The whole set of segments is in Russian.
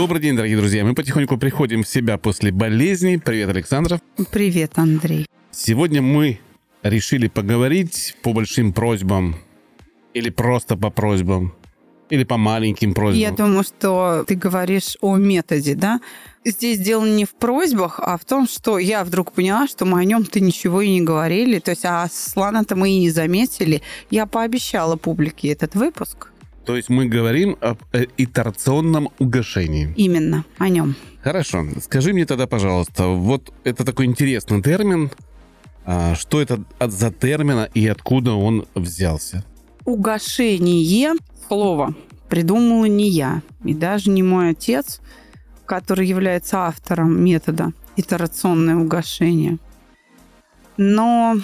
Добрый день, дорогие друзья. Мы потихоньку приходим в себя после болезни. Привет, Александра. Привет, Андрей. Сегодня мы решили поговорить по большим просьбам или просто по просьбам или по маленьким просьбам. Я думаю, что ты говоришь о методе, да? Здесь дело не в просьбах, а в том, что я вдруг поняла, что мы о нем-то ничего и не говорили. То есть, а Слана-то мы и не заметили. Я пообещала публике этот выпуск. То есть мы говорим об э, итерационном угошении. Именно, о нем. Хорошо. Скажи мне тогда, пожалуйста, вот это такой интересный термин. А, что это за термин и откуда он взялся? Угошение слово придумала не я, и даже не мой отец, который является автором метода итерационное угошение. Но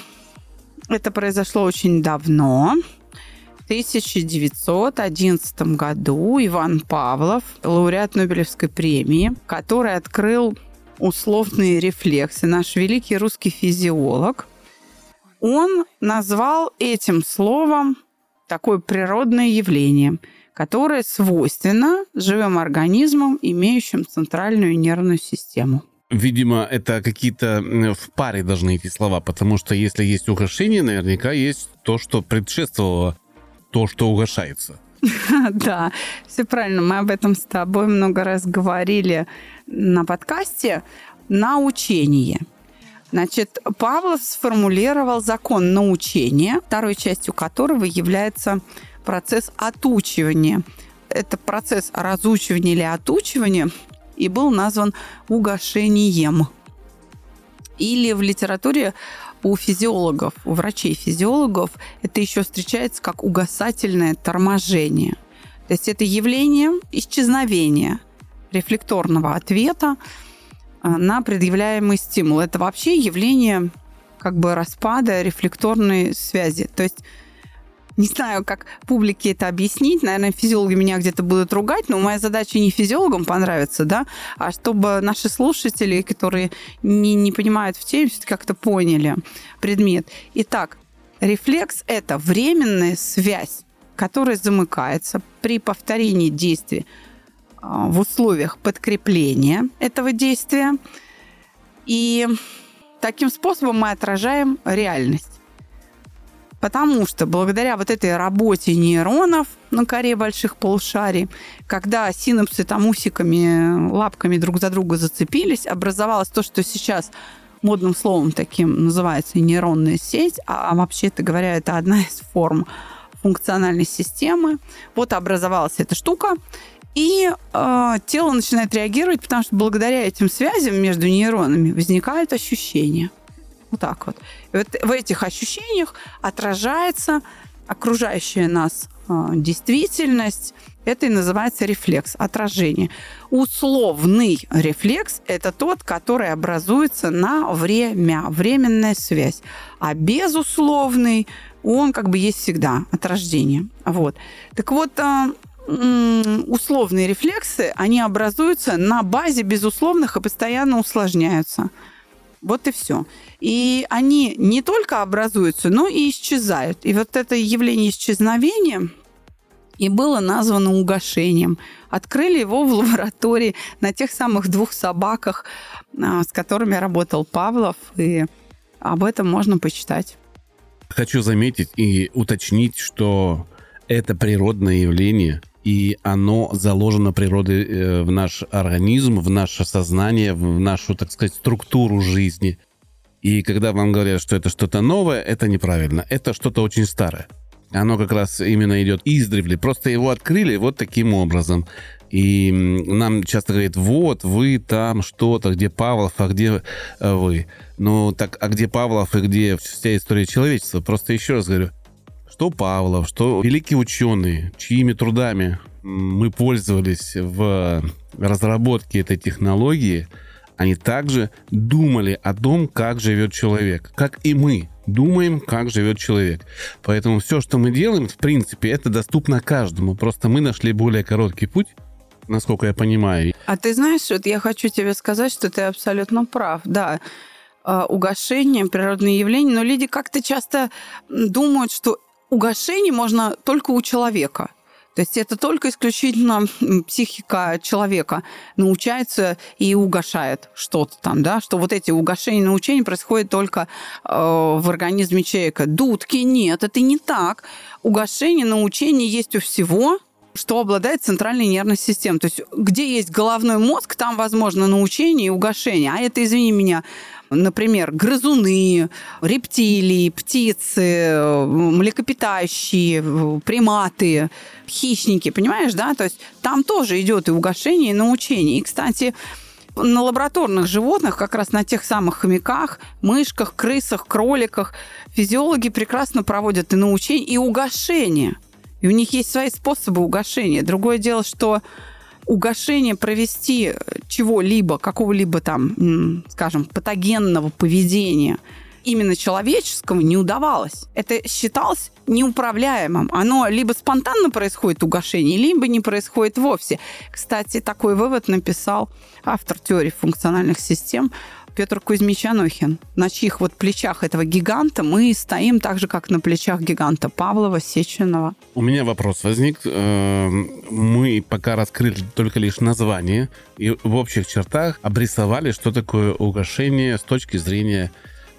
это произошло очень давно, 1911 году Иван Павлов, лауреат Нобелевской премии, который открыл условные рефлексы, наш великий русский физиолог, он назвал этим словом такое природное явление, которое свойственно живым организмам, имеющим центральную нервную систему. Видимо, это какие-то в паре должны эти слова, потому что если есть ухудшение, наверняка есть то, что предшествовало то, что угошается. Да, все правильно. Мы об этом с тобой много раз говорили на подкасте. Научение. Значит, Павлов сформулировал закон научения, второй частью которого является процесс отучивания. Это процесс разучивания или отучивания и был назван угошением. Или в литературе у физиологов, у врачей-физиологов это еще встречается как угасательное торможение. То есть это явление исчезновения рефлекторного ответа э, на предъявляемый стимул. Это вообще явление как бы распада рефлекторной связи. То есть не знаю, как публике это объяснить. Наверное, физиологи меня где-то будут ругать, но моя задача не физиологам понравиться, да, а чтобы наши слушатели, которые не, не понимают в теме, все-таки как-то поняли предмет. Итак, рефлекс – это временная связь, которая замыкается при повторении действия а, в условиях подкрепления этого действия. И таким способом мы отражаем реальность. Потому что благодаря вот этой работе нейронов на коре больших полушарий, когда синапсы там усиками, лапками друг за друга зацепились, образовалось то, что сейчас модным словом таким называется нейронная сеть, а, а вообще-то говоря, это одна из форм функциональной системы. Вот образовалась эта штука, и э, тело начинает реагировать, потому что благодаря этим связям между нейронами возникают ощущения. Вот так вот. И вот в этих ощущениях отражается окружающая нас э, действительность. Это и называется рефлекс, отражение. Условный рефлекс – это тот, который образуется на время, временная связь. А безусловный, он как бы есть всегда от рождения. Вот. Так вот, э, условные рефлексы, они образуются на базе безусловных и постоянно усложняются. Вот и все. И они не только образуются, но и исчезают. И вот это явление исчезновения и было названо угошением. Открыли его в лаборатории на тех самых двух собаках, а, с которыми работал Павлов, и об этом можно почитать. Хочу заметить и уточнить, что это природное явление – и оно заложено природой э, в наш организм, в наше сознание, в нашу, так сказать, структуру жизни. И когда вам говорят, что это что-то новое, это неправильно. Это что-то очень старое. Оно как раз именно идет издревле. Просто его открыли вот таким образом. И нам часто говорят, вот, вы там что-то, где Павлов, а где э, вы? Ну, так, а где Павлов и где вся история человечества? Просто еще раз говорю, что Павлов, что великие ученые, чьими трудами мы пользовались в разработке этой технологии, они также думали о том, как живет человек, как и мы думаем, как живет человек. Поэтому все, что мы делаем, в принципе, это доступно каждому. Просто мы нашли более короткий путь, насколько я понимаю. А ты знаешь, вот я хочу тебе сказать, что ты абсолютно прав. Да, а, угошение, природные явления, но люди как-то часто думают, что угошение можно только у человека. То есть это только исключительно психика человека научается и угошает что-то там, да, что вот эти угошения научения происходят только э, в организме человека. Дудки нет, это не так. Угошение научение есть у всего, что обладает центральной нервной системой. То есть где есть головной мозг, там возможно научение и угошение. А это, извини меня, например, грызуны, рептилии, птицы, млекопитающие, приматы, хищники, понимаешь, да? То есть там тоже идет и угошение, и научение. И, кстати, на лабораторных животных, как раз на тех самых хомяках, мышках, крысах, кроликах, физиологи прекрасно проводят и научение, и угошение. И у них есть свои способы угошения. Другое дело, что угошение провести чего-либо, какого-либо там, скажем, патогенного поведения именно человеческого не удавалось. Это считалось неуправляемым. Оно либо спонтанно происходит угошение, либо не происходит вовсе. Кстати, такой вывод написал автор теории функциональных систем Петр Кузьмич Анохин, на чьих вот плечах этого гиганта мы стоим так же, как на плечах гиганта Павлова, Сеченова. У меня вопрос возник. Э, мы пока раскрыли только лишь название и в общих чертах обрисовали, что такое угошение с точки зрения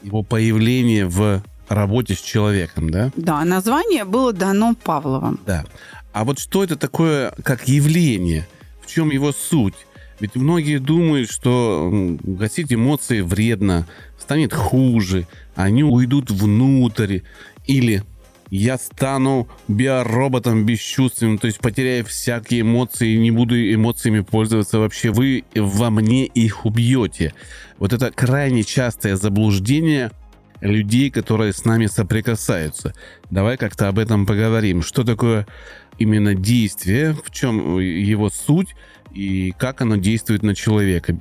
его появления в работе с человеком, да? Да, название было дано Павловым. Да. А вот что это такое как явление? В чем его суть? Ведь многие думают, что гасить эмоции вредно, станет хуже, они уйдут внутрь, или я стану биороботом бесчувственным, то есть потеряю всякие эмоции, не буду эмоциями пользоваться вообще, вы во мне их убьете. Вот это крайне частое заблуждение людей, которые с нами соприкасаются. Давай как-то об этом поговорим. Что такое именно действие, в чем его суть, и как оно действует на человека.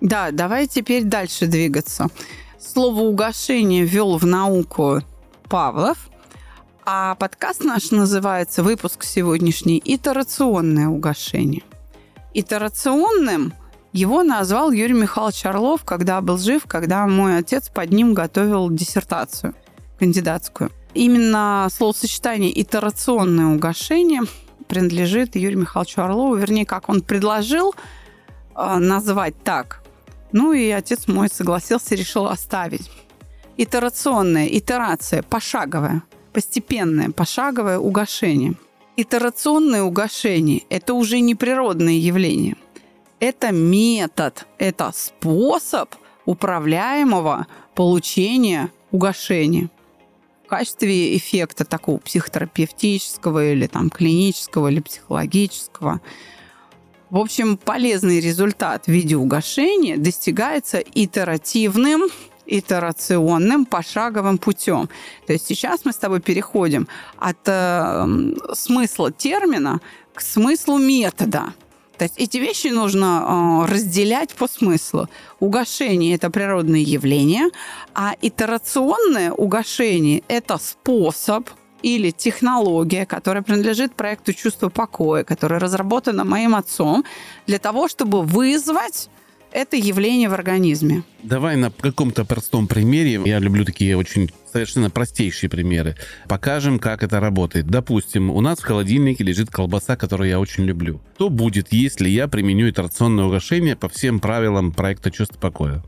Да, давай теперь дальше двигаться. Слово «угошение» ввел в науку Павлов, а подкаст наш называется, выпуск сегодняшний, «Итерационное угошение». Итерационным его назвал Юрий Михайлович Орлов, когда был жив, когда мой отец под ним готовил диссертацию кандидатскую. Именно словосочетание «итерационное угошение» принадлежит Юрию Михайловичу Орлову, вернее, как он предложил э, назвать так. Ну и отец мой согласился, решил оставить. Итерационная, итерация, пошаговая, постепенное, пошаговое угошение. Итерационное угошение – это уже не природное явление. Это метод, это способ управляемого получения угошения качестве эффекта такого психотерапевтического или там клинического или психологического. В общем, полезный результат в виде угошения достигается итеративным итерационным пошаговым путем. То есть сейчас мы с тобой переходим от э, смысла термина к смыслу метода. То есть эти вещи нужно э, разделять по смыслу. Угошение – это природное явление, а итерационное угошение – это способ или технология, которая принадлежит проекту «Чувство покоя», которая разработана моим отцом для того, чтобы вызвать это явление в организме. Давай на каком-то простом примере, я люблю такие очень совершенно простейшие примеры, покажем, как это работает. Допустим, у нас в холодильнике лежит колбаса, которую я очень люблю. Что будет, если я применю итерационное угошение по всем правилам проекта «Чувство покоя»?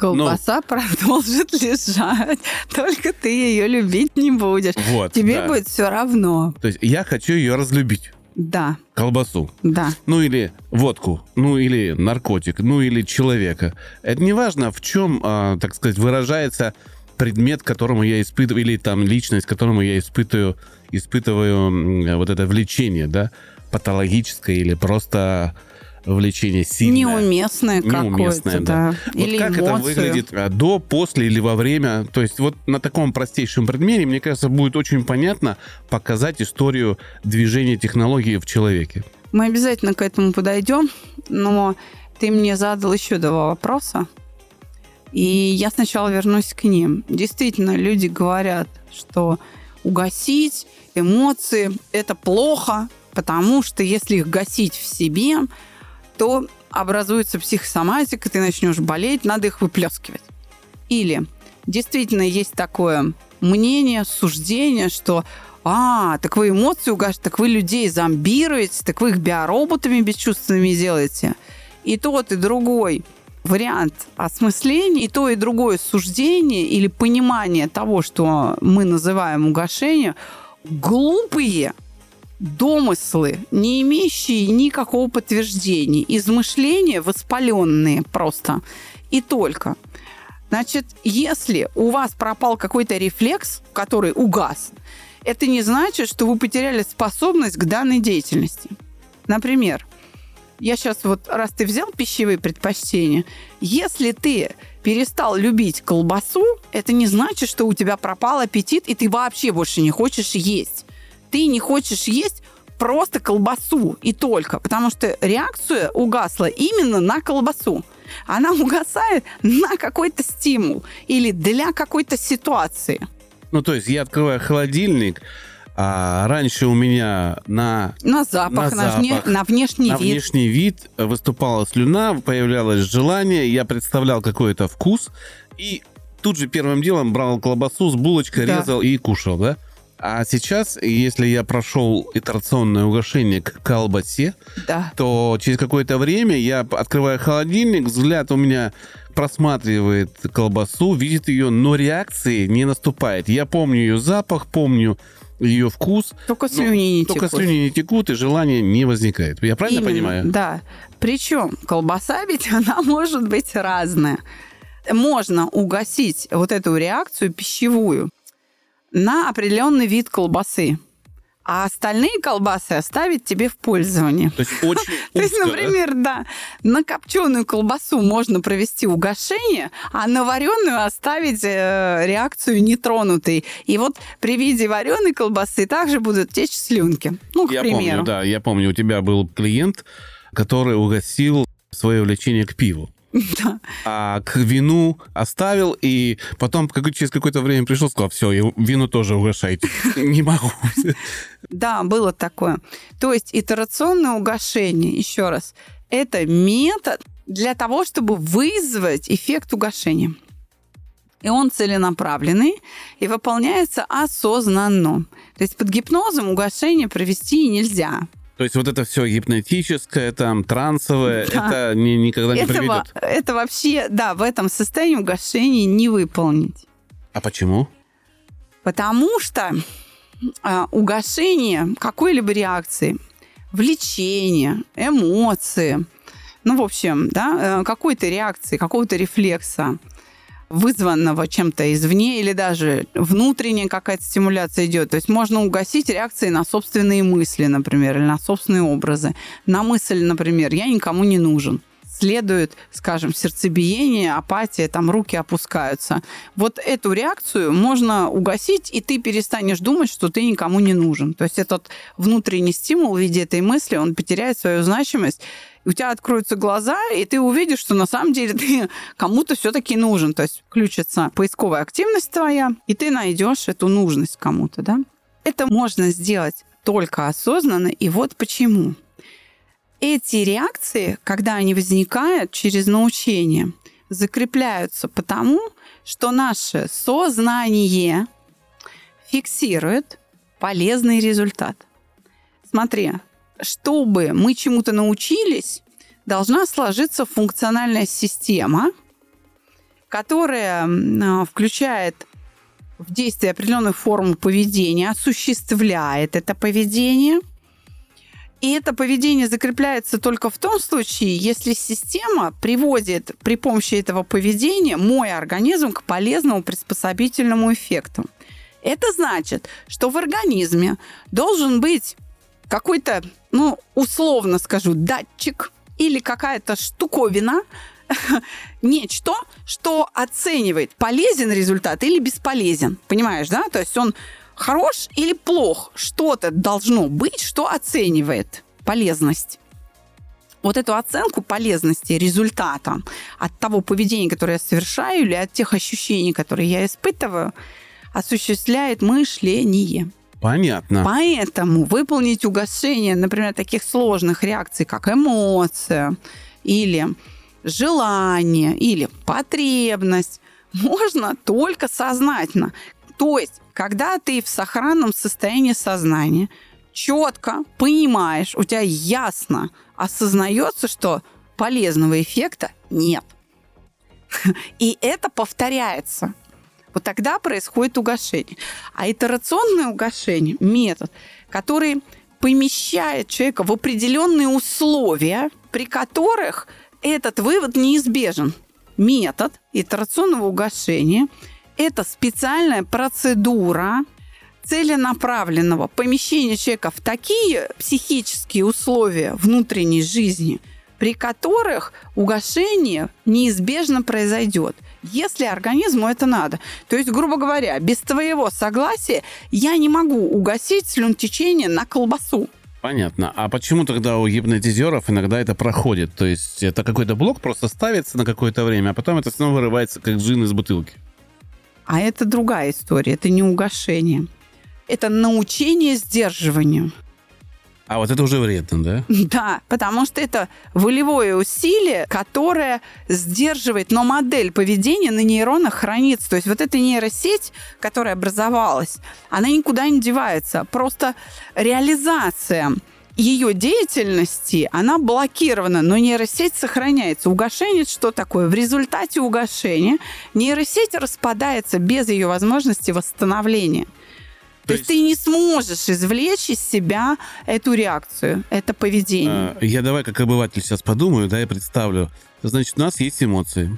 Колбаса Но... продолжит лежать, только ты ее любить не будешь. Вот, Тебе да. будет все равно. То есть я хочу ее разлюбить. Да. Колбасу. Да. Ну или водку, ну или наркотик, ну или человека. Это не важно, в чем, а, так сказать, выражается предмет, которому я испытываю, или там личность, которому я испытываю, испытываю вот это влечение, да, патологическое или просто влечение сильное. Неуместное, Неуместное да. да. Вот или как эмоцию. это выглядит а, до, после или во время. То есть вот на таком простейшем предмете, мне кажется, будет очень понятно показать историю движения технологии в человеке. Мы обязательно к этому подойдем, но Ты мне задал еще два вопроса. И я сначала вернусь к ним. Действительно, люди говорят, что угасить эмоции – это плохо, потому что если их гасить в себе, то образуется психосоматика, ты начнешь болеть, надо их выплескивать. Или действительно есть такое мнение, суждение, что а, так вы эмоции угашиваете, так вы людей зомбируете, так вы их биороботами бесчувственными делаете. И тот, и другой вариант осмысления, и то, и другое суждение или понимание того, что мы называем угошение, глупые домыслы, не имеющие никакого подтверждения, измышления воспаленные просто и только. Значит, если у вас пропал какой-то рефлекс, который угас, это не значит, что вы потеряли способность к данной деятельности. Например, я сейчас вот, раз ты взял пищевые предпочтения, если ты перестал любить колбасу, это не значит, что у тебя пропал аппетит, и ты вообще больше не хочешь есть. Ты не хочешь есть просто колбасу и только, потому что реакция угасла именно на колбасу. Она угасает на какой-то стимул или для какой-то ситуации. Ну, то есть я открываю холодильник, а раньше у меня на... На запах, на, на, вне, на внешний на вид. внешний вид выступала слюна, появлялось желание, я представлял какой-то вкус, и тут же первым делом брал колбасу с булочкой, да. резал и кушал, да? А сейчас, если я прошел итерационное угошение к колбасе, да. то через какое-то время я открываю холодильник, взгляд у меня просматривает колбасу, видит ее, но реакции не наступает. Я помню ее запах, помню ее вкус. Только слюни не только текут. Только слюни не текут, и желания не возникает. Я правильно Именно, понимаю? Да. Причем колбаса ведь она может быть разная. Можно угасить вот эту реакцию пищевую на определенный вид колбасы а остальные колбасы оставить тебе в пользование. То есть очень То есть, например, да, на копченую колбасу можно провести угошение, а на вареную оставить э, реакцию нетронутой. И вот при виде вареной колбасы также будут течь слюнки. Ну, к я примеру. Помню, да, я помню, у тебя был клиент, который угасил свое влечение к пиву. Да. А к вину оставил, и потом как, через какое-то время пришел, сказал, все, вину тоже угошайте. Не могу. Да, было такое. То есть итерационное угошение, еще раз, это метод для того, чтобы вызвать эффект угошения. И он целенаправленный и выполняется осознанно. То есть под гипнозом угошение провести нельзя. То есть вот это все гипнотическое, там, трансовое, да. это ни, никогда не Этого, приведет? Это вообще, да, в этом состоянии угошение не выполнить. А почему? Потому что э, угошение какой-либо реакции, влечение, эмоции, ну, в общем, да, э, какой-то реакции, какого-то рефлекса, вызванного чем-то извне или даже внутренняя какая-то стимуляция идет. То есть можно угасить реакции на собственные мысли, например, или на собственные образы. На мысль, например, «я никому не нужен» следует, скажем, сердцебиение, апатия, там руки опускаются. Вот эту реакцию можно угасить, и ты перестанешь думать, что ты никому не нужен. То есть этот внутренний стимул в виде этой мысли, он потеряет свою значимость, у тебя откроются глаза, и ты увидишь, что на самом деле ты кому-то все-таки нужен. То есть включится поисковая активность твоя, и ты найдешь эту нужность кому-то, да? Это можно сделать только осознанно, и вот почему. Эти реакции, когда они возникают через научение, закрепляются потому, что наше сознание фиксирует полезный результат. Смотри, чтобы мы чему-то научились, должна сложиться функциональная система, которая а, включает в действие определенную форму поведения, осуществляет это поведение. И это поведение закрепляется только в том случае, если система приводит при помощи этого поведения мой организм к полезному приспособительному эффекту. Это значит, что в организме должен быть какой-то, ну, условно скажу, датчик или какая-то штуковина, нечто, что оценивает, полезен результат или бесполезен. Понимаешь, да? То есть он хорош или плох. Что-то должно быть, что оценивает полезность. вот эту оценку полезности результата от того поведения, которое я совершаю, или от тех ощущений, которые я испытываю, осуществляет мышление. Понятно. Поэтому выполнить угошение, например, таких сложных реакций, как эмоция или желание или потребность, можно только сознательно. То есть, когда ты в сохранном состоянии сознания, четко понимаешь, у тебя ясно осознается, что полезного эффекта нет. И это повторяется. Вот тогда происходит угошение. А итерационное угошение – метод, который помещает человека в определенные условия, при которых этот вывод неизбежен. Метод итерационного угошения – это специальная процедура целенаправленного помещения человека в такие психические условия внутренней жизни, при которых угошение неизбежно произойдет – если организму это надо. То есть, грубо говоря, без твоего согласия я не могу угасить слюнтечение на колбасу. Понятно. А почему тогда у гипнотизеров иногда это проходит? То есть это какой-то блок просто ставится на какое-то время, а потом это снова вырывается, как джин из бутылки? А это другая история, это не угошение. Это научение сдерживанию. А вот это уже вредно, да? Да, потому что это волевое усилие, которое сдерживает, но модель поведения на нейронах хранится. То есть вот эта нейросеть, которая образовалась, она никуда не девается. Просто реализация ее деятельности, она блокирована, но нейросеть сохраняется. Угошение что такое? В результате угошения нейросеть распадается без ее возможности восстановления. То, есть, ты не сможешь извлечь из себя эту реакцию, это поведение. А, я давай как обыватель сейчас подумаю, да, и представлю. Значит, у нас есть эмоции.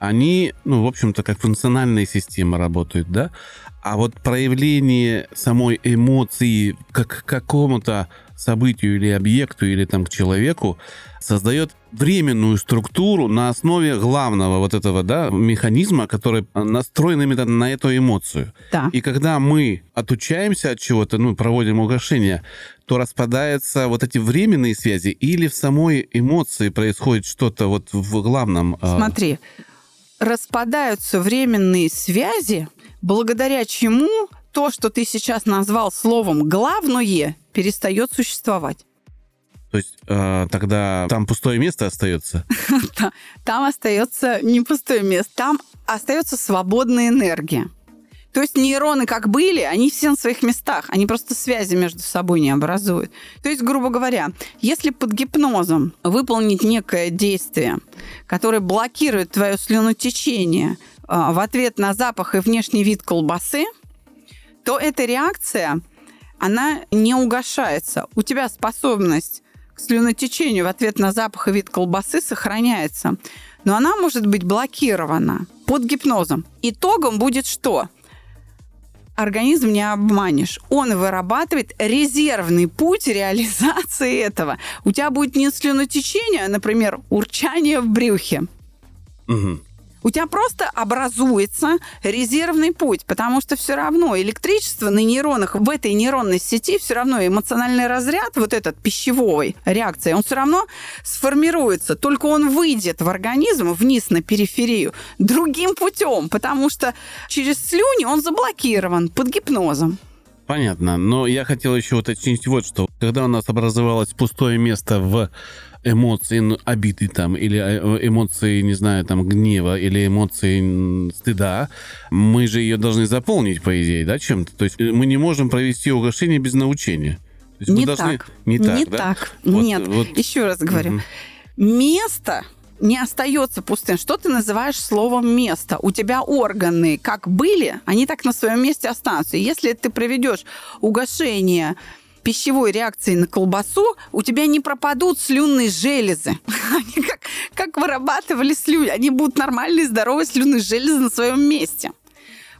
Они, ну, в общем-то, как функциональная система работают, да? А вот проявление самой эмоции как к какому-то событию или объекту, или там к человеку, создает временную структуру на основе главного вот этого да, механизма, который настроен именно на эту эмоцию. Да. И когда мы отучаемся от чего-то, ну, проводим угошение, то распадаются вот эти временные связи или в самой эмоции происходит что-то вот в главном... А, Смотри, распадаются временные связи, благодаря чему то, что ты сейчас назвал словом «главное», перестает существовать. То есть э, тогда там пустое место остается? Там остается не пустое место, там остается свободная энергия. То есть нейроны как были, они все на своих местах, они просто связи между собой не образуют. То есть, грубо говоря, если под гипнозом выполнить некое действие, которое блокирует твое слюнотечение э, в ответ на запах и внешний вид колбасы, то эта реакция, она не угошается. У тебя способность к слюнотечению в ответ на запах и вид колбасы сохраняется. Но она может быть блокирована под гипнозом. Итогом будет что? организм не обманешь. Он вырабатывает резервный путь реализации этого. У тебя будет не слюнотечение, а, например, урчание в брюхе. Угу у тебя просто образуется резервный путь, потому что все равно электричество на нейронах, в этой нейронной сети все равно эмоциональный разряд, вот этот пищевой реакции, он все равно сформируется, только он выйдет в организм вниз на периферию другим путем, потому что через слюни он заблокирован под гипнозом. Понятно, но я хотел еще уточнить вот что. Когда у нас образовалось пустое место в эмоции ну, обиды там, или э, эмоции, не знаю, там, гнева, или эмоции стыда, мы же ее должны заполнить, по идее, да, чем-то. То есть э, мы не можем провести угошение без научения. То есть не, должны... так. не так. Не да? так. Вот, Нет. Вот. Еще раз говорю. Угу. Место не остается пустым. Что ты называешь словом место? У тебя органы как были, они так на своем месте останутся. И если ты проведешь угошение пищевой реакции на колбасу у тебя не пропадут слюнные железы. Они как, как вырабатывали слюни. Они будут нормальные, здоровые слюнные железы на своем месте.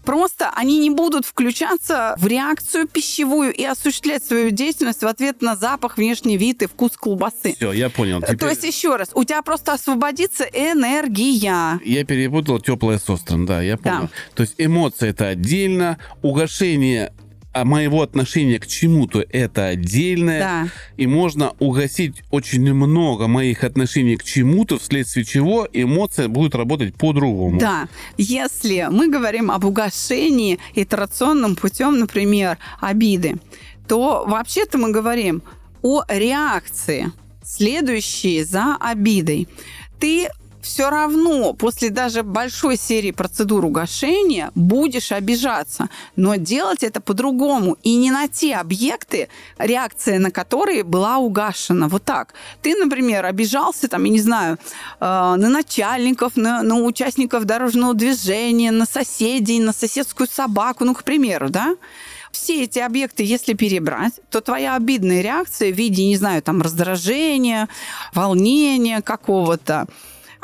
Просто они не будут включаться в реакцию пищевую и осуществлять свою деятельность в ответ на запах, внешний вид и вкус колбасы. Все, я понял. Теперь... То есть, еще раз, у тебя просто освободится энергия. Я перепутал теплое с острым, да, я понял. Да. То есть эмоции это отдельно, угошение а моего отношения к чему-то это отдельное. Да. И можно угасить очень много моих отношений к чему-то, вследствие чего эмоция будет работать по-другому. Да. Если мы говорим об угошении итерационным путем, например, обиды, то вообще-то мы говорим о реакции, следующей за обидой. Ты все равно после даже большой серии процедур угошения будешь обижаться. Но делать это по-другому. И не на те объекты, реакция на которые была угашена. Вот так. Ты, например, обижался, там, я не знаю, э, на начальников, на, на участников дорожного движения, на соседей, на соседскую собаку, ну, к примеру, да? все эти объекты, если перебрать, то твоя обидная реакция в виде, не знаю, там, раздражения, волнения какого-то,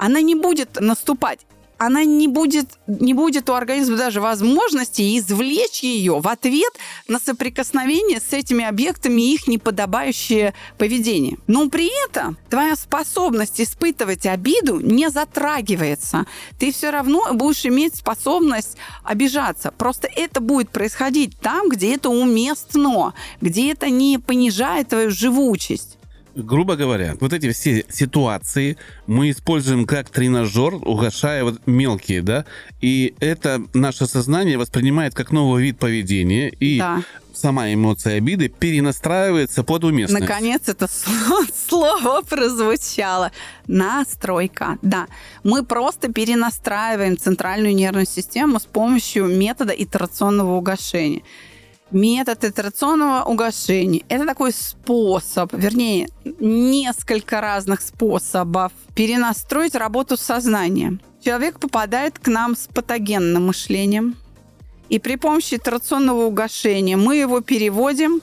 она не будет наступать она не будет, не будет у организма даже возможности извлечь ее в ответ на соприкосновение с этими объектами и их неподобающее поведение. Но при этом твоя способность испытывать обиду не затрагивается. Ты все равно будешь иметь способность обижаться. Просто это будет происходить там, где это уместно, где это не понижает твою живучесть грубо говоря, вот эти все ситуации мы используем как тренажер, угошая вот мелкие, да, и это наше сознание воспринимает как новый вид поведения, и да. сама эмоция обиды перенастраивается под уместность. Наконец это слово прозвучало. Настройка. Да, мы просто перенастраиваем центральную нервную систему с помощью метода итерационного угошения метод итерационного угошения. Это такой способ, вернее, несколько разных способов перенастроить работу сознания. Человек попадает к нам с патогенным мышлением, и при помощи итерационного угошения мы его переводим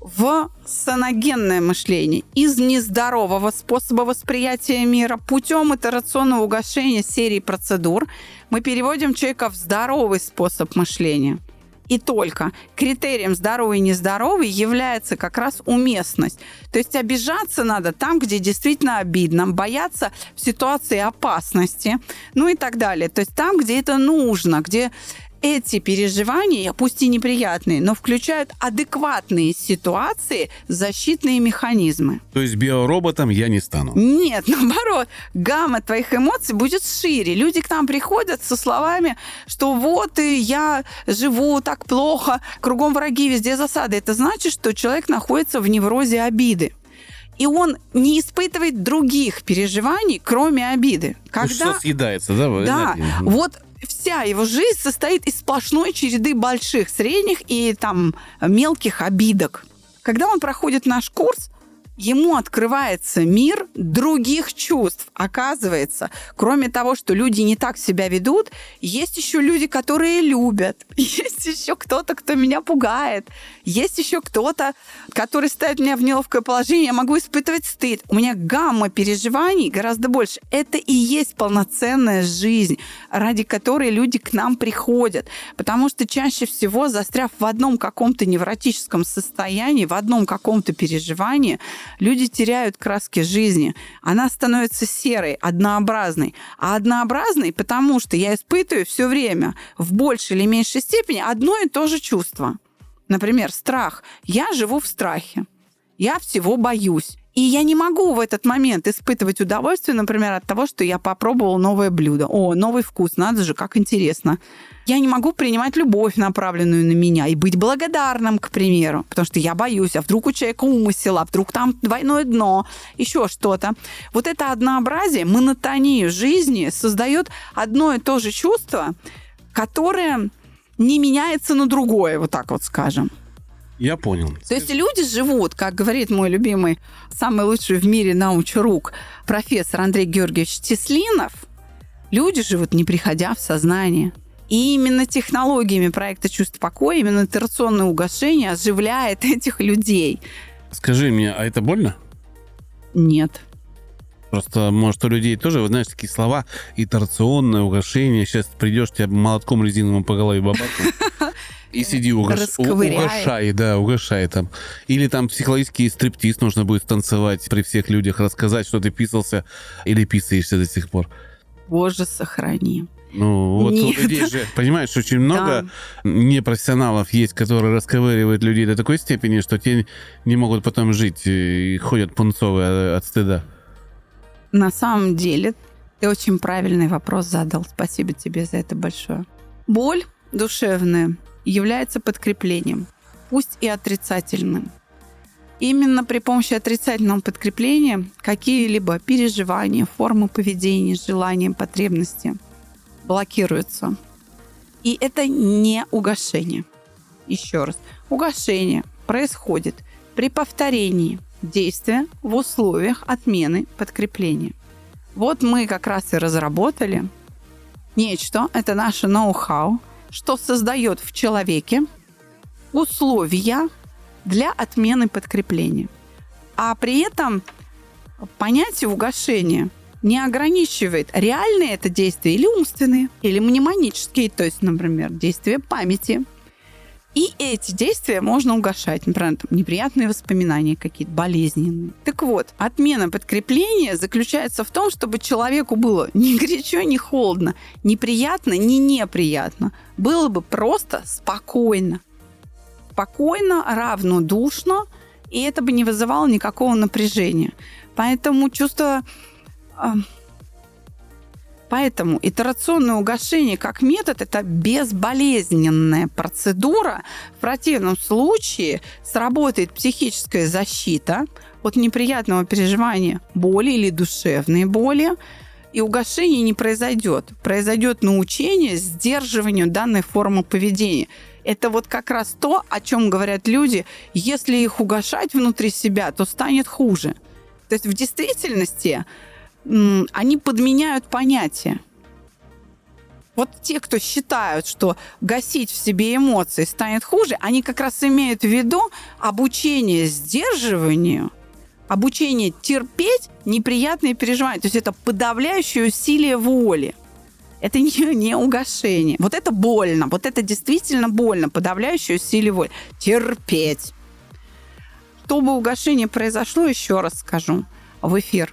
в саногенное мышление из нездорового способа восприятия мира путем итерационного угошения серии процедур мы переводим человека в здоровый способ мышления – и только критерием здоровый и нездоровый является как раз уместность. То есть обижаться надо там, где действительно обидно, бояться в ситуации опасности, ну и так далее. То есть там, где это нужно, где эти переживания, пусть и неприятные, но включают адекватные ситуации, защитные механизмы. То есть биороботом я не стану? Нет, наоборот. Гамма твоих эмоций будет шире. Люди к нам приходят со словами, что вот и я живу так плохо, кругом враги, везде засады. Это значит, что человек находится в неврозе обиды и он не испытывает других переживаний, кроме обиды. Когда... Что съедается, да? Да. Вот вся его жизнь состоит из сплошной череды больших, средних и там мелких обидок. Когда он проходит наш курс, ему открывается мир других чувств. Оказывается, кроме того, что люди не так себя ведут, есть еще люди, которые любят. Есть еще кто-то, кто меня пугает. Есть еще кто-то, который ставит меня в неловкое положение. Я могу испытывать стыд. У меня гамма переживаний гораздо больше. Это и есть полноценная жизнь, ради которой люди к нам приходят. Потому что чаще всего, застряв в одном каком-то невротическом состоянии, в одном каком-то переживании, люди теряют краски жизни. Она становится серой, однообразной. А однообразной, потому что я испытываю все время в большей или меньшей степени одно и то же чувство. Например, страх. Я живу в страхе. Я всего боюсь. И я не могу в этот момент испытывать удовольствие, например, от того, что я попробовал новое блюдо. О, новый вкус, надо же, как интересно. Я не могу принимать любовь, направленную на меня, и быть благодарным, к примеру, потому что я боюсь, а вдруг у человека умысел, а вдруг там двойное дно, еще что-то. Вот это однообразие, монотонию жизни создает одно и то же чувство, которое не меняется на другое, вот так вот скажем. Я понял. То есть люди живут, как говорит мой любимый, самый лучший в мире научрук, профессор Андрей Георгиевич Теслинов, люди живут, не приходя в сознание. И именно технологиями проекта «Чувство покоя», именно итерационное угошение оживляет этих людей. Скажи мне, а это больно? Нет. Просто, может, у людей тоже, вы знаешь, такие слова, итерационное угошение, сейчас придешь, тебя молотком резиновым по голове бабахнут. И сиди, угош... угошай, да, угошай там. Или там психологический стриптиз нужно будет танцевать при всех людях, рассказать, что ты писался или писаешься до сих пор. Боже, сохрани. Ну, вот Нет. людей же, понимаешь, очень много непрофессионалов есть, которые расковыривают людей до такой степени, что те не могут потом жить и ходят пунцовые от стыда. На самом деле, ты очень правильный вопрос задал. Спасибо тебе за это большое. Боль душевная является подкреплением, пусть и отрицательным. Именно при помощи отрицательного подкрепления какие-либо переживания, формы поведения, желания, потребности блокируются. И это не угошение. Еще раз. Угошение происходит при повторении действия в условиях отмены подкрепления. Вот мы как раз и разработали нечто, это наше ноу-хау, что создает в человеке условия для отмены подкрепления. А при этом понятие угошения не ограничивает реальные это действия или умственные, или мнемонические, то есть, например, действия памяти. И эти действия можно угошать, например, там, неприятные воспоминания какие-то, болезненные. Так вот, отмена подкрепления заключается в том, чтобы человеку было ни горячо, ни холодно, ни приятно, ни неприятно. Было бы просто спокойно. Спокойно, равнодушно, и это бы не вызывало никакого напряжения. Поэтому чувство... Поэтому итерационное угошение как метод – это безболезненная процедура. В противном случае сработает психическая защита от неприятного переживания боли или душевной боли, и угошение не произойдет. Произойдет научение сдерживанию данной формы поведения. Это вот как раз то, о чем говорят люди. Если их угошать внутри себя, то станет хуже. То есть в действительности они подменяют понятия. Вот те, кто считают, что гасить в себе эмоции станет хуже, они как раз имеют в виду обучение сдерживанию, обучение терпеть неприятные переживания. То есть это подавляющее усилие воли. Это не, не угошение. Вот это больно. Вот это действительно больно. Подавляющее усилие воли. Терпеть. Чтобы угошение произошло, еще раз скажу в эфир,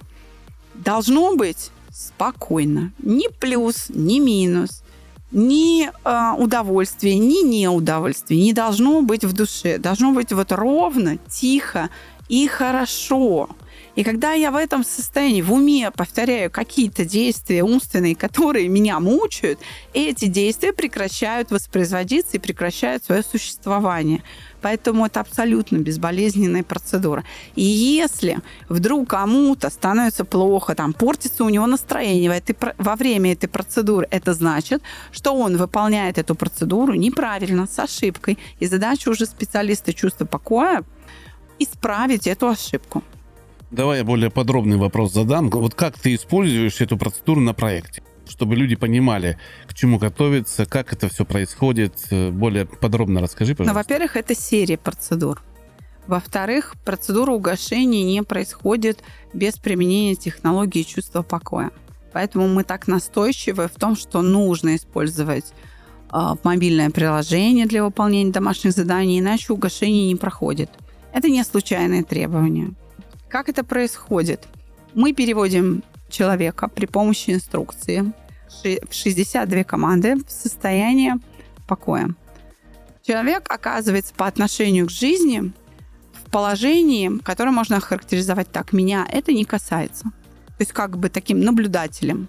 должно быть спокойно. Ни плюс, ни минус, ни э, удовольствие, ни неудовольствие не должно быть в душе. Должно быть вот ровно, тихо и хорошо. И когда я в этом состоянии, в уме повторяю какие-то действия умственные, которые меня мучают, эти действия прекращают воспроизводиться и прекращают свое существование. Поэтому это абсолютно безболезненная процедура. И если вдруг кому-то становится плохо, там портится у него настроение в этой, во время этой процедуры, это значит, что он выполняет эту процедуру неправильно, с ошибкой. И задача уже специалиста чувства покоя исправить эту ошибку. Давай я более подробный вопрос задам. Вот как ты используешь эту процедуру на проекте? Чтобы люди понимали, к чему готовиться, как это все происходит. Более подробно расскажи, Ну, пожалуйста. во-первых, это серия процедур. Во-вторых, процедура угошения не происходит без применения технологии чувства покоя. Поэтому мы так настойчивы в том, что нужно использовать э, мобильное приложение для выполнения домашних заданий, иначе угошение не проходит. Это не случайное требование. Как это происходит? Мы переводим человека при помощи инструкции в 62 команды в состояние покоя. Человек оказывается по отношению к жизни в положении, которое можно охарактеризовать так. Меня это не касается. То есть как бы таким наблюдателем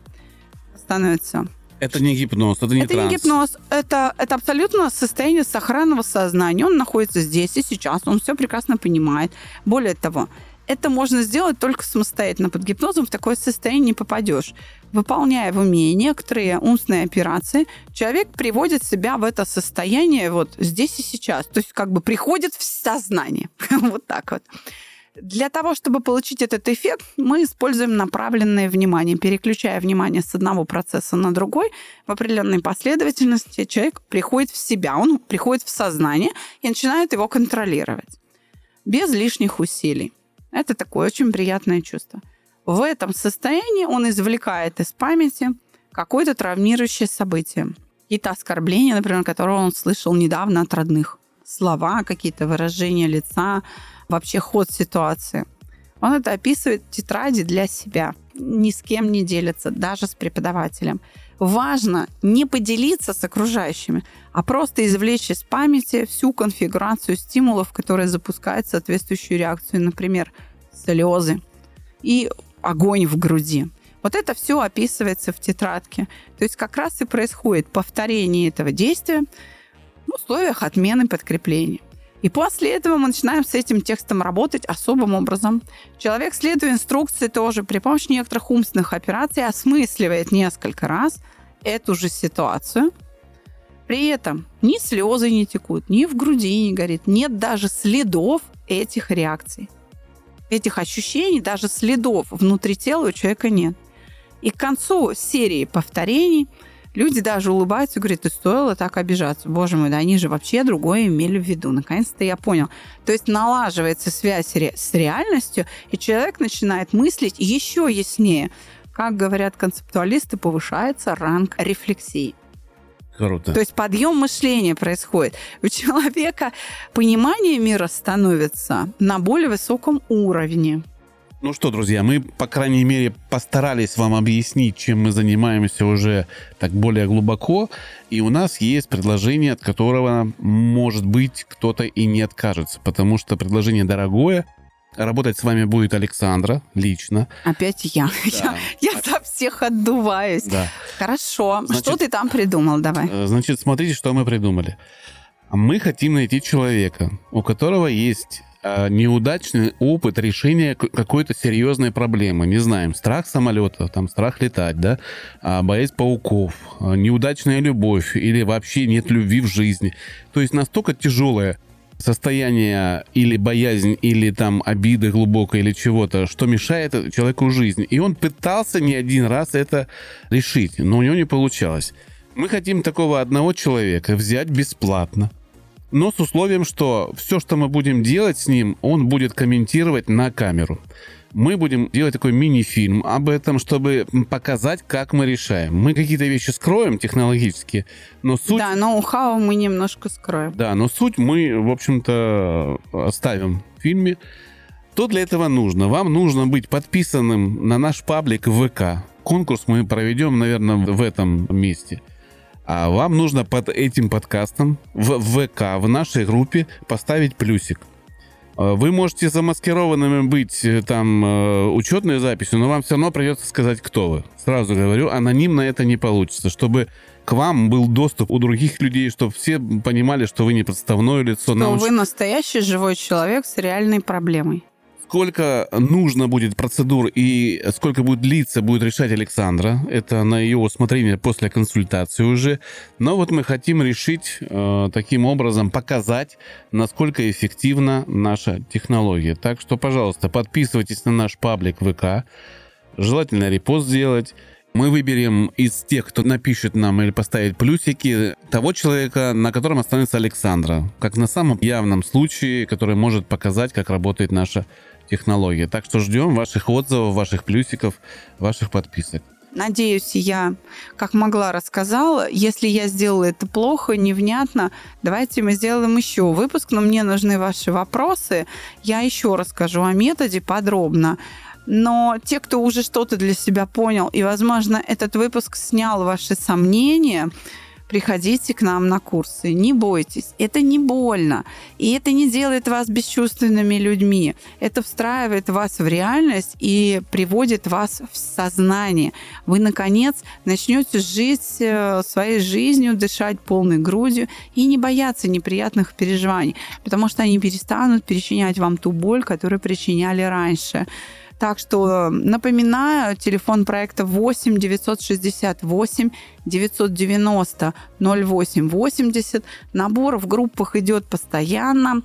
становится. Это не гипноз, это не это транс. не гипноз, это, это абсолютно состояние сохранного сознания. Он находится здесь и сейчас, он все прекрасно понимает. Более того, это можно сделать только самостоятельно. Под гипнозом в такое состояние не попадешь. Выполняя в уме некоторые умственные операции, человек приводит себя в это состояние вот здесь и сейчас. То есть как бы приходит в сознание. вот так вот. Для того, чтобы получить этот эффект, мы используем направленное внимание. Переключая внимание с одного процесса на другой, в определенной последовательности человек приходит в себя, он приходит в сознание и начинает его контролировать. Без лишних усилий. Это такое очень приятное чувство. В этом состоянии он извлекает из памяти какое-то травмирующее событие. Какие-то оскорбления, например, которые он слышал недавно от родных. Слова, какие-то выражения лица, вообще ход ситуации. Он это описывает в тетради для себя. Ни с кем не делится, даже с преподавателем. Важно не поделиться с окружающими, а просто извлечь из памяти всю конфигурацию стимулов, которые запускают соответствующую реакцию, например, слезы и огонь в груди. Вот это все описывается в тетрадке. То есть как раз и происходит повторение этого действия в условиях отмены подкрепления. И после этого мы начинаем с этим текстом работать особым образом. Человек, следуя инструкции, тоже при помощи некоторых умственных операций осмысливает несколько раз эту же ситуацию. При этом ни слезы не текут, ни в груди не горит, нет даже следов этих реакций. Этих ощущений, даже следов внутри тела у человека нет. И к концу серии повторений – Люди даже улыбаются и говорят, и стоило так обижаться. Боже мой, да они же вообще другое имели в виду. Наконец-то я понял. То есть налаживается связь с реальностью, и человек начинает мыслить еще яснее. Как говорят концептуалисты, повышается ранг рефлексии. Круто. То есть подъем мышления происходит. У человека понимание мира становится на более высоком уровне. Ну что, друзья, мы, по крайней мере, постарались вам объяснить, чем мы занимаемся уже так более глубоко. И у нас есть предложение, от которого, может быть, кто-то и не откажется, потому что предложение дорогое. Работать с вами будет Александра лично. Опять я. Да. Я, я за всех отдуваюсь. Да. Хорошо. Значит, что ты там придумал? Давай. Э, значит, смотрите, что мы придумали. Мы хотим найти человека, у которого есть а, неудачный опыт решения какой-то серьезной проблемы. Не знаем, страх самолета, там страх летать, да, а, боязнь пауков, а, неудачная любовь или вообще нет любви в жизни. То есть настолько тяжелое состояние или боязнь, или там обида глубокая, или чего-то, что мешает человеку жизни. И он пытался не один раз это решить, но у него не получалось. Мы хотим такого одного человека взять бесплатно, но с условием, что все, что мы будем делать с ним, он будет комментировать на камеру. Мы будем делать такой мини-фильм об этом, чтобы показать, как мы решаем. Мы какие-то вещи скроем технологически, но суть... Да, ноу-хау мы немножко скроем. Да, но суть мы, в общем-то, оставим в фильме. Что для этого нужно? Вам нужно быть подписанным на наш паблик ВК. Конкурс мы проведем, наверное, в этом месте – а вам нужно под этим подкастом в ВК, в нашей группе поставить плюсик. А, вы можете замаскированными быть э, там э, учетной записью, но вам все равно придется сказать, кто вы. Сразу говорю, анонимно это не получится, чтобы к вам был доступ у других людей, чтобы все понимали, что вы не подставное лицо. Что науч... вы настоящий живой человек с реальной проблемой сколько нужно будет процедур и сколько будет длиться, будет решать Александра. Это на ее усмотрение после консультации уже. Но вот мы хотим решить э, таким образом, показать, насколько эффективна наша технология. Так что, пожалуйста, подписывайтесь на наш паблик ВК. Желательно репост сделать. Мы выберем из тех, кто напишет нам или поставит плюсики, того человека, на котором останется Александра. Как на самом явном случае, который может показать, как работает наша технология. Так что ждем ваших отзывов, ваших плюсиков, ваших подписок. Надеюсь, я как могла рассказала. Если я сделала это плохо, невнятно, давайте мы сделаем еще выпуск, но мне нужны ваши вопросы. Я еще расскажу о методе подробно. Но те, кто уже что-то для себя понял, и, возможно, этот выпуск снял ваши сомнения, приходите к нам на курсы. Не бойтесь. Это не больно. И это не делает вас бесчувственными людьми. Это встраивает вас в реальность и приводит вас в сознание. Вы, наконец, начнете жить э, своей жизнью, дышать полной грудью и не бояться неприятных переживаний, потому что они перестанут причинять вам ту боль, которую причиняли раньше. Так что напоминаю, телефон проекта 8 968 990 08 80. Набор в группах идет постоянно.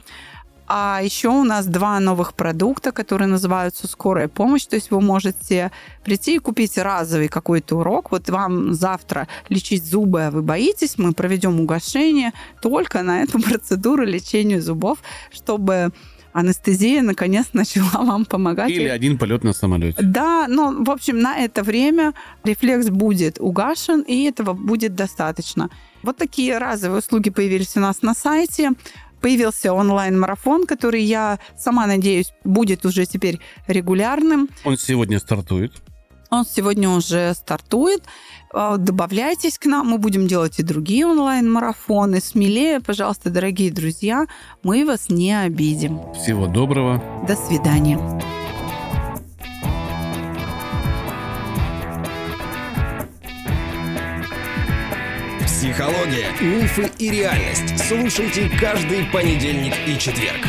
А еще у нас два новых продукта, которые называются «Скорая помощь». То есть вы можете прийти и купить разовый какой-то урок. Вот вам завтра лечить зубы, а вы боитесь, мы проведем угошение только на эту процедуру лечения зубов, чтобы анестезия наконец начала вам помогать. Или один полет на самолете. Да, ну, в общем, на это время рефлекс будет угашен, и этого будет достаточно. Вот такие разовые услуги появились у нас на сайте. Появился онлайн-марафон, который, я сама надеюсь, будет уже теперь регулярным. Он сегодня стартует. Он сегодня уже стартует. А, добавляйтесь к нам, мы будем делать и другие онлайн-марафоны. Смелее, пожалуйста, дорогие друзья, мы вас не обидим. Всего доброго. До свидания. Психология, мифы и реальность. Слушайте каждый понедельник и четверг.